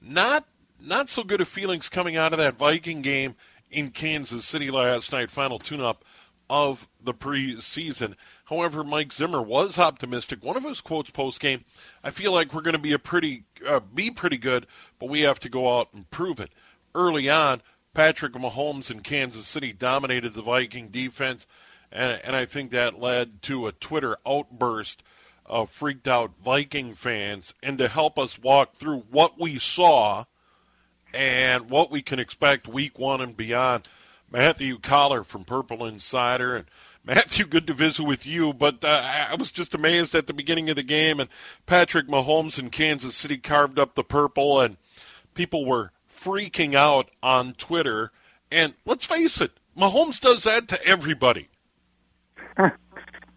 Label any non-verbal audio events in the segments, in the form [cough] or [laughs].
not not so good of feelings coming out of that Viking game in Kansas City last night, final tune-up of the preseason. However, Mike Zimmer was optimistic. One of his quotes post-game, "I feel like we're going to be a pretty uh, be pretty good, but we have to go out and prove it." Early on, Patrick Mahomes in Kansas City dominated the Viking defense, and, and I think that led to a Twitter outburst uh, freaked out Viking fans and to help us walk through what we saw and what we can expect week one and beyond. Matthew Coller from Purple Insider. And Matthew, good to visit with you, but uh, I was just amazed at the beginning of the game. And Patrick Mahomes in Kansas City carved up the purple, and people were freaking out on Twitter. And let's face it, Mahomes does that to everybody. [laughs]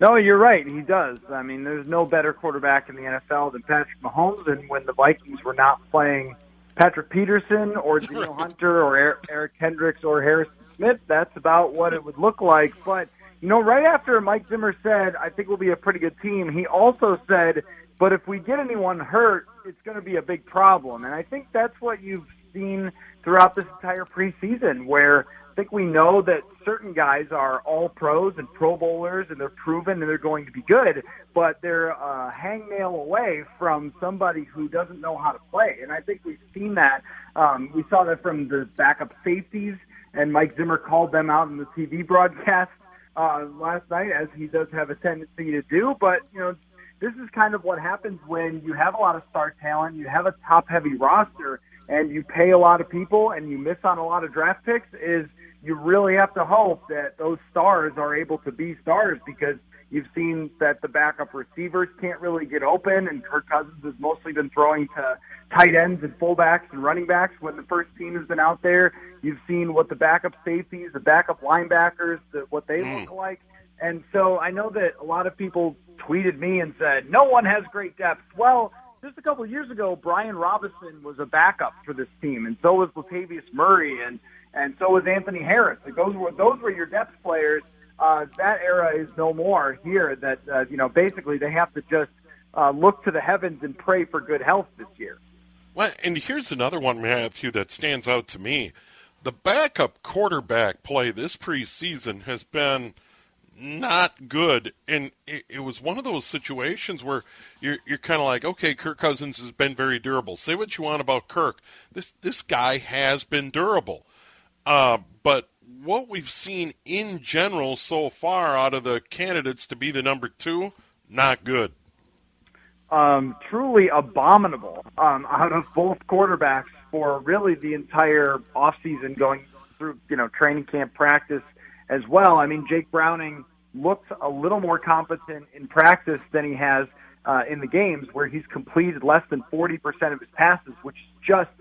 No, you're right. He does. I mean, there's no better quarterback in the NFL than Patrick Mahomes. And when the Vikings were not playing Patrick Peterson or Danielle Hunter or Eric Kendricks or Harrison Smith, that's about what it would look like. But, you know, right after Mike Zimmer said, I think we'll be a pretty good team, he also said, but if we get anyone hurt, it's going to be a big problem. And I think that's what you've seen throughout this entire preseason, where I think we know that certain guys are all pros and pro bowlers and they're proven and they're going to be good, but they're a hangnail away from somebody who doesn't know how to play. And I think we've seen that. Um, we saw that from the backup safeties, and Mike Zimmer called them out in the TV [laughs] broadcast uh, last night, as he does have a tendency to do. But, you know, this is kind of what happens when you have a lot of star talent, you have a top heavy roster, and you pay a lot of people and you miss on a lot of draft picks is – you really have to hope that those stars are able to be stars because you've seen that the backup receivers can't really get open, and Kirk Cousins has mostly been throwing to tight ends and fullbacks and running backs when the first team has been out there. You've seen what the backup safeties, the backup linebackers, the, what they mm. look like. And so I know that a lot of people tweeted me and said, no one has great depth. Well, just a couple of years ago, Brian Robinson was a backup for this team, and so was Latavius Murray, and and so was Anthony Harris. Like those were those were your depth players. Uh, that era is no more here. That uh, you know, basically they have to just uh, look to the heavens and pray for good health this year. Well, and here's another one, Matthew, that stands out to me. The backup quarterback play this preseason has been not good, and it, it was one of those situations where you're you're kind of like, okay, Kirk Cousins has been very durable. Say what you want about Kirk, this this guy has been durable. Uh, but what we've seen in general so far out of the candidates to be the number two, not good. Um, truly abominable um, out of both quarterbacks for really the entire offseason going through, you know, training camp practice as well. I mean, Jake Browning looked a little more competent in practice than he has uh, in the games where he's completed less than 40% of his passes, which is just –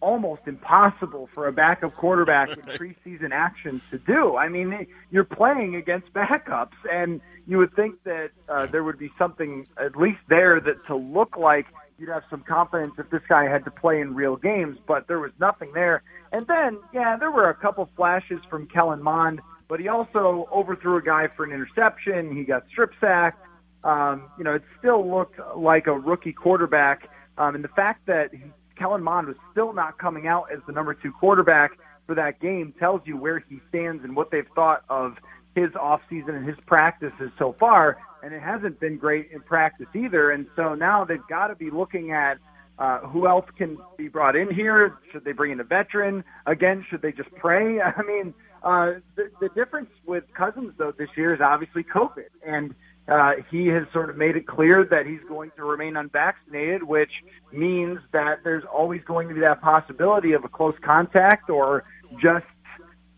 almost impossible for a backup quarterback in preseason actions to do. I mean, you're playing against backups, and you would think that uh, there would be something at least there that to look like you'd have some confidence if this guy had to play in real games, but there was nothing there. And then, yeah, there were a couple flashes from Kellen Mond, but he also overthrew a guy for an interception. He got strip sacked. Um, you know, it still looked like a rookie quarterback. Um, and the fact that Kellen Mond was still not coming out as the number two quarterback for that game tells you where he stands and what they've thought of his offseason and his practices so far. And it hasn't been great in practice either. And so now they've got to be looking at Uh, who else can be brought in here? Should they bring in a veteran again? Should they just pray? [laughs] I mean, uh, the, the difference with Cousins though this year is obviously COVID, and uh, he has sort of made it clear that he's going to remain unvaccinated, which means that there's always going to be that possibility of a close contact or just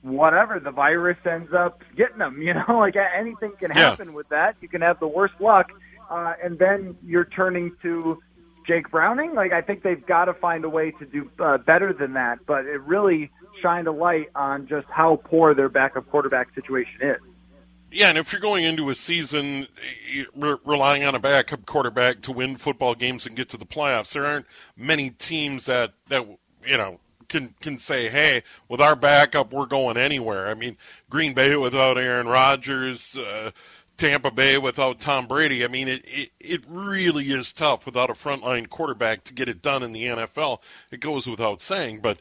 whatever the virus ends up getting them. [laughs] You know, like anything can happen yeah. with that. You can have the worst luck, uh, and then you're turning to Jake Browning. Like I think they've got to find a way to do uh, better than that. But it really shined a light on just how poor their backup quarterback situation is. Yeah, and if you're going into a season re- relying on a backup quarterback to win football games and get to the playoffs, there aren't many teams that that you know can can say, "Hey, with our backup, we're going anywhere." I mean, Green Bay without Aaron Rodgers, uh, Tampa Bay without Tom Brady. I mean, it, it it really is tough without a frontline quarterback to get it done in the NFL. It goes without saying, but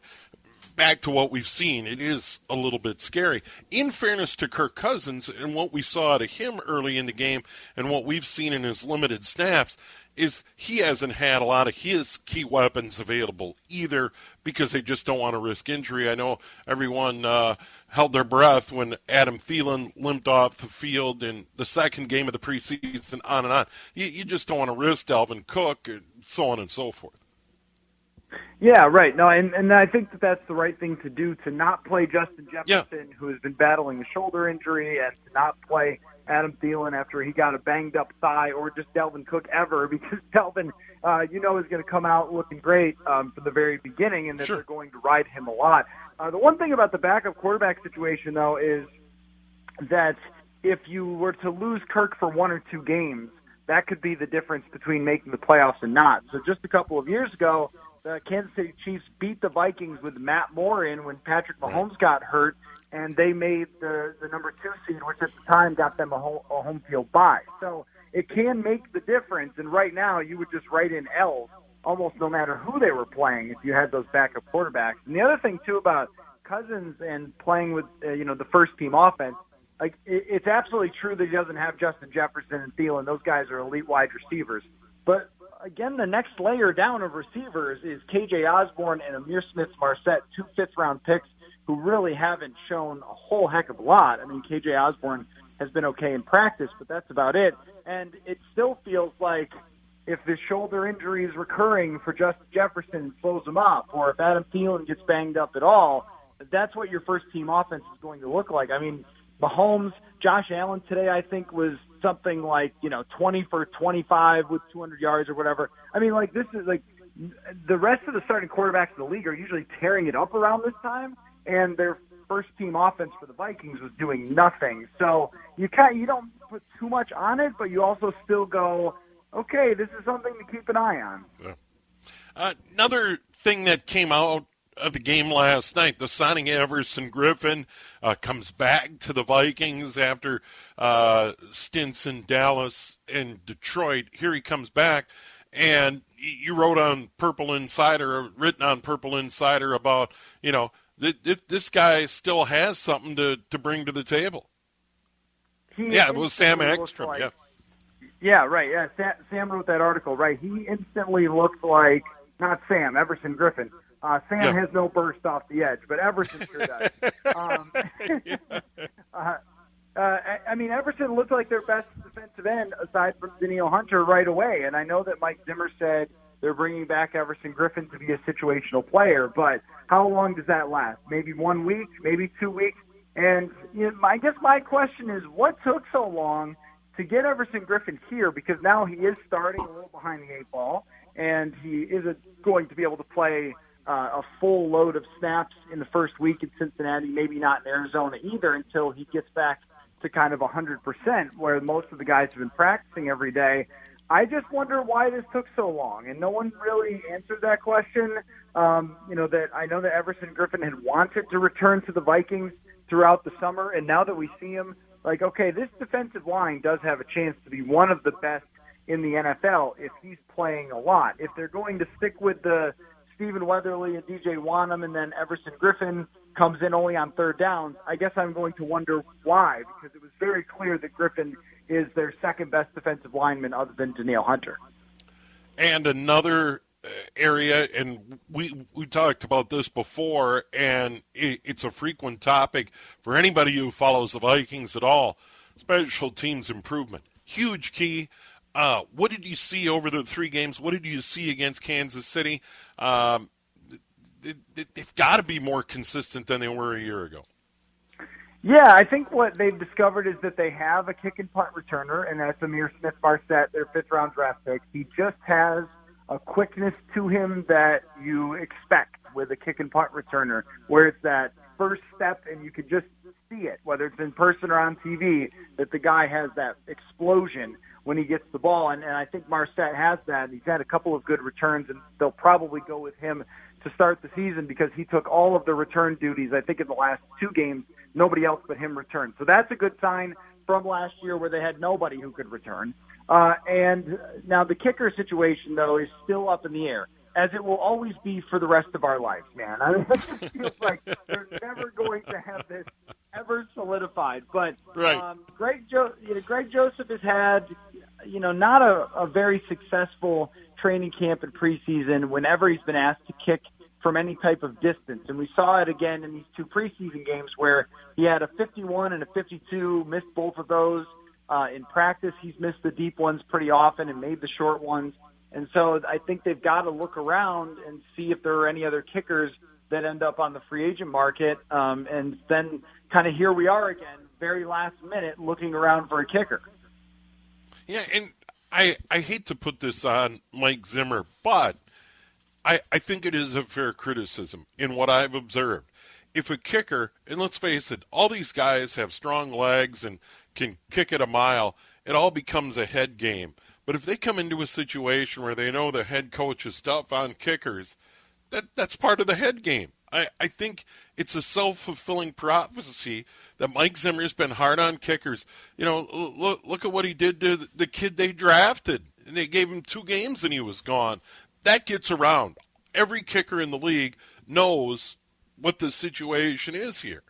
back to what we've seen, it is a little bit scary. In fairness to Kirk Cousins and what we saw of him early in the game and what we've seen in his limited snaps, is he hasn't had a lot of his key weapons available either because they just don't want to risk injury. I know everyone uh, held their breath when Adam Thielen limped off the field in the second game of the preseason, on and on. You, you just don't want to risk Dalvin Cook, and so on and so forth. Yeah, right. No, and and I think that that's the right thing to do to not play Justin Jefferson, yeah. who has been battling a shoulder injury, and to not play Adam Thielen after he got a banged up thigh, or just Dalvin Cook ever, [laughs] because Dalvin, uh, you know, is going to come out looking great um, from the very beginning, and that sure. they're going to ride him a lot. Uh, the one thing about the backup quarterback situation, though, is that if you were to lose Kirk for one or two games, that could be the difference between making the playoffs and not. So just a couple of years ago the Kansas City Chiefs beat the Vikings with Matt Moore in when Patrick Mahomes got hurt, and they made the the number two seed, which at the time got them a home, a home field bye. So it can make the difference. And right now, you would just write in L's almost no matter who they were playing if you had those backup quarterbacks. And the other thing too about Cousins and playing with uh, you know the first team offense. Like it, it's absolutely true that he doesn't have Justin Jefferson and Thielen; those guys are elite wide receivers. But again, the next layer down of receivers is KJ Osborne and Ihmir Smith Marsette, two fifth round picks who really haven't shown a whole heck of a lot. I mean, KJ Osborne has been okay in practice, but that's about it. And it still feels like if the shoulder injury is recurring for Justin Jefferson slows him up, or if Adam Thielen gets banged up at all, that's what your first team offense is going to look like. I mean, Mahomes, Josh Allen today, I think was something like you know 20 for 25 with 200 yards or whatever. I mean, like this is like the rest of the starting quarterbacks in the league are usually tearing it up around this time, and their first team offense for the Vikings was doing nothing. So you kind you don't put too much on it, but you also still go, okay, this is something to keep an eye on. Yeah. Uh, another thing that came out of the game last night. The signing Everson Griffen uh, comes back to the Vikings after uh, stints in Dallas and Detroit. Here he comes back, and you wrote on Purple Insider, written on Purple Insider about you know th- th- this guy still has something to to bring to the table. He yeah, it was Sam Ekstrom. Like, yeah. Yeah, right. Yeah, Sam wrote that article. Right, he instantly looked like not Sam Everson Griffen uh, Sam yeah. has no burst off the edge, but Everson sure does. [laughs] um, [laughs] uh, uh, I mean, Everson looked like their best defensive end aside from Danielle Hunter right away. And I know that Mike Zimmer said they're bringing back Everson Griffen to be a situational player, but how long does that last? Maybe one week, maybe two weeks. And you know, I guess my question is, what took so long to get Everson Griffen here? Because now he is starting a little behind the eight ball, and he isn't going to be able to play uh, a full load of snaps in the first week in Cincinnati, maybe not in Arizona either until he gets back to kind of 100%, where most of the guys have been practicing every day. I just wonder why this took so long, and no one really answered that question. Um, you know that I know that Everson Griffen had wanted to return to the Vikings throughout the summer, and now that we see him, like okay, this defensive line does have a chance to be one of the best in the NFL if he's playing a lot. If they're going to stick with the Stephen Weatherly and DJ Wonnum, and then Everson Griffen comes in only on third downs, I guess I'm going to wonder why, because it was very clear that Griffen is their second best defensive lineman other than Danielle Hunter. And another uh, area, and we we talked about this before, and it, it's a frequent topic for anybody who follows the Vikings at all. Special teams improvement, huge key. Uh, what did you see over the three games? What did you see against Kansas City? Um, they, have got to be more consistent than they were a year ago. Yeah, I think what they've discovered is that they have a kick and punt returner, and that's Ihmir Smith-Marsette, their fifth round draft pick. He just has a quickness to him that you expect with a kick and punt returner, where it's that first step and you can just see it, whether it's in person or on TV, that the guy has that explosion when he gets the ball. And, and I think Marsette has that. He's had a couple of good returns, and they'll probably go with him to start the season because he took all of the return duties, I think, in the last two games. Nobody else but him returned. So that's a good sign from last year where they had nobody who could return. Uh, and now the kicker situation, though, is still up in the air, as it will always be for the rest of our lives, man. I mean, [laughs] it just feels like they're never going to have this ever solidified. But right. um, Greg, jo- you know, Greg Joseph has had, you know, not a, a very successful training camp and preseason whenever he's been asked to kick from any type of distance. And we saw it again in these two preseason games where he had a 51 and a 52, missed both of those. Uh, in practice, he's missed the deep ones pretty often and made the short ones. And so I think they've got to look around and see if there are any other kickers that end up on the free agent market. Um, and then kind of here we are again, very last minute, looking around for a kicker. Yeah, and I I hate to put this on Mike Zimmer, but I, I think it is a fair criticism in what I've observed. If a kicker, and let's face it, all these guys have strong legs and can kick it a mile, it all becomes a head game. But if they come into a situation where they know the head coach is tough on kickers, that that's part of the head game. I, I think it's a self fulfilling prophecy that Mike Zimmer's been hard on kickers. You know, look look at what he did to the kid they drafted. And they gave him two games and he was gone. That gets around. Every kicker in the league knows what the situation is here.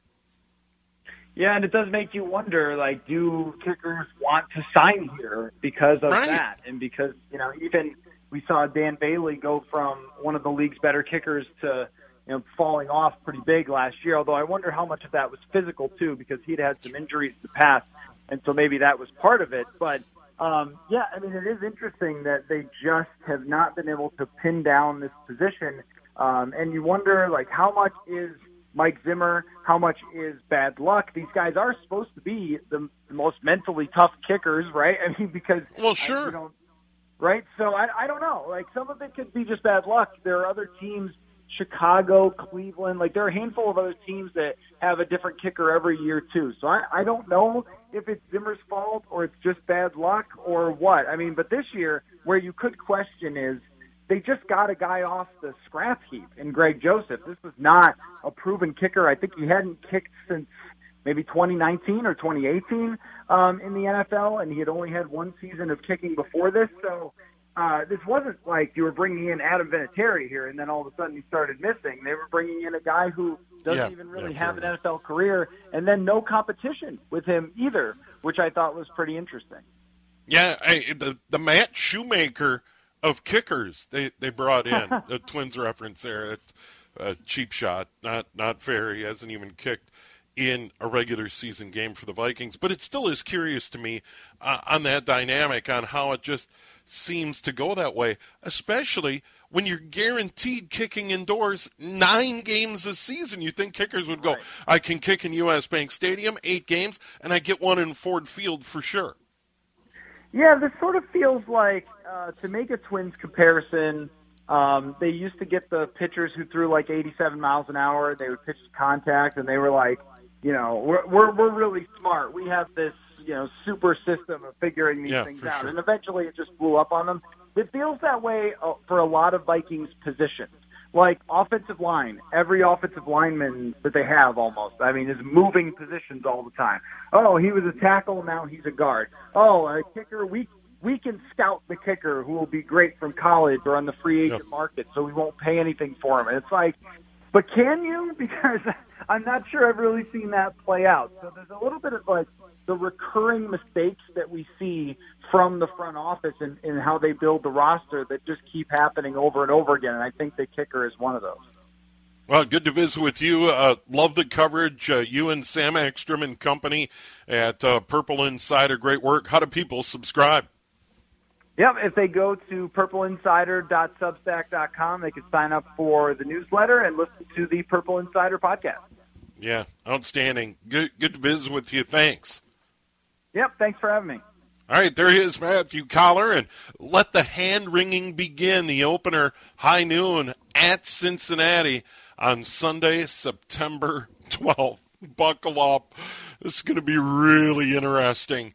Yeah, and it does make you wonder, like, do kickers want to sign here because of right. that? And because, you know, even we saw Dan Bailey go from one of the league's better kickers to, you know, falling off pretty big last year. Although I wonder how much of that was physical too, because he'd had some injuries in the past, and so maybe that was part of it. But um, yeah, I mean, it is interesting that they just have not been able to pin down this position, um, and you wonder like how much is Mike Zimmer, how much is bad luck? These guys are supposed to be the, the most mentally tough kickers, right? [laughs] I mean, because well, sure, I, you know, right? So I, I don't know. Like some of it could be just bad luck. There are other teams, Chicago, Cleveland. Like there are a handful of other teams that have a different kicker every year too. So I, I don't know if it's Zimmer's fault or it's just bad luck or what. I mean, but this year, where you could question is they just got a guy off the scrap heap in Greg Joseph. This was not a proven kicker. I think he hadn't kicked since maybe 2019 or 2018 um, in the NFL, and he had only had one season of kicking before this. So uh, this wasn't like you were bringing in Adam Vinatieri here, and then all of a sudden he started missing. They were bringing in a guy who doesn't yeah, even really yeah, have an NFL career, and then no competition with him either, which I thought was pretty interesting. Yeah, I, the the Matt Shoemaker of kickers they they brought in [laughs] a Twins reference there. It's a cheap shot, not not fair. He hasn't even kicked in a regular season game for the Vikings, but it still is curious to me uh, on that dynamic on how it just seems to go that way, especially when you're guaranteed kicking indoors nine games a season. You think kickers would go, Right. I can kick in U.S. Bank Stadium eight games, and I get one in Ford Field for sure. Yeah, this sort of feels like uh, to make a Twins comparison. Um, they used to get the pitchers who threw like 87 miles an hour. They would pitch to contact, and they were like, you know, we're we're, we're really smart. We have this you know super system of figuring these Yeah, things out, sure. and eventually it just blew up on them. It feels that way uh, for a lot of Vikings positions. Like offensive line, every offensive lineman that they have almost, I mean, is moving positions all the time. Oh, he was a tackle, now he's a guard. Oh, a kicker, we we can scout the kicker who will be great from college or on the free agent Yep. market, so we won't pay anything for him. And it's like, but can you? [laughs] Because I'm not sure I've really seen that play out. So there's a little bit of like the recurring mistakes that we see from the front office and, and how they build the roster that just keep happening over and over again. And I think the kicker is one of those. Well, good to visit with you. Uh, love the coverage. Uh, you and Sam Ekstrom and company at uh, Purple Insider. Great work. How do people subscribe? Yep, if they go to purpleinsider.substack.com, they can sign up for the newsletter and listen to the Purple Insider podcast. Yeah, outstanding. Good, good to visit with you. Thanks. Yep, thanks for having me. All right, there he is, Matthew Coller, and let the hand wringing begin. The opener, high noon at Cincinnati on Sunday, September [laughs] 12th. Buckle up. This is going to be really interesting.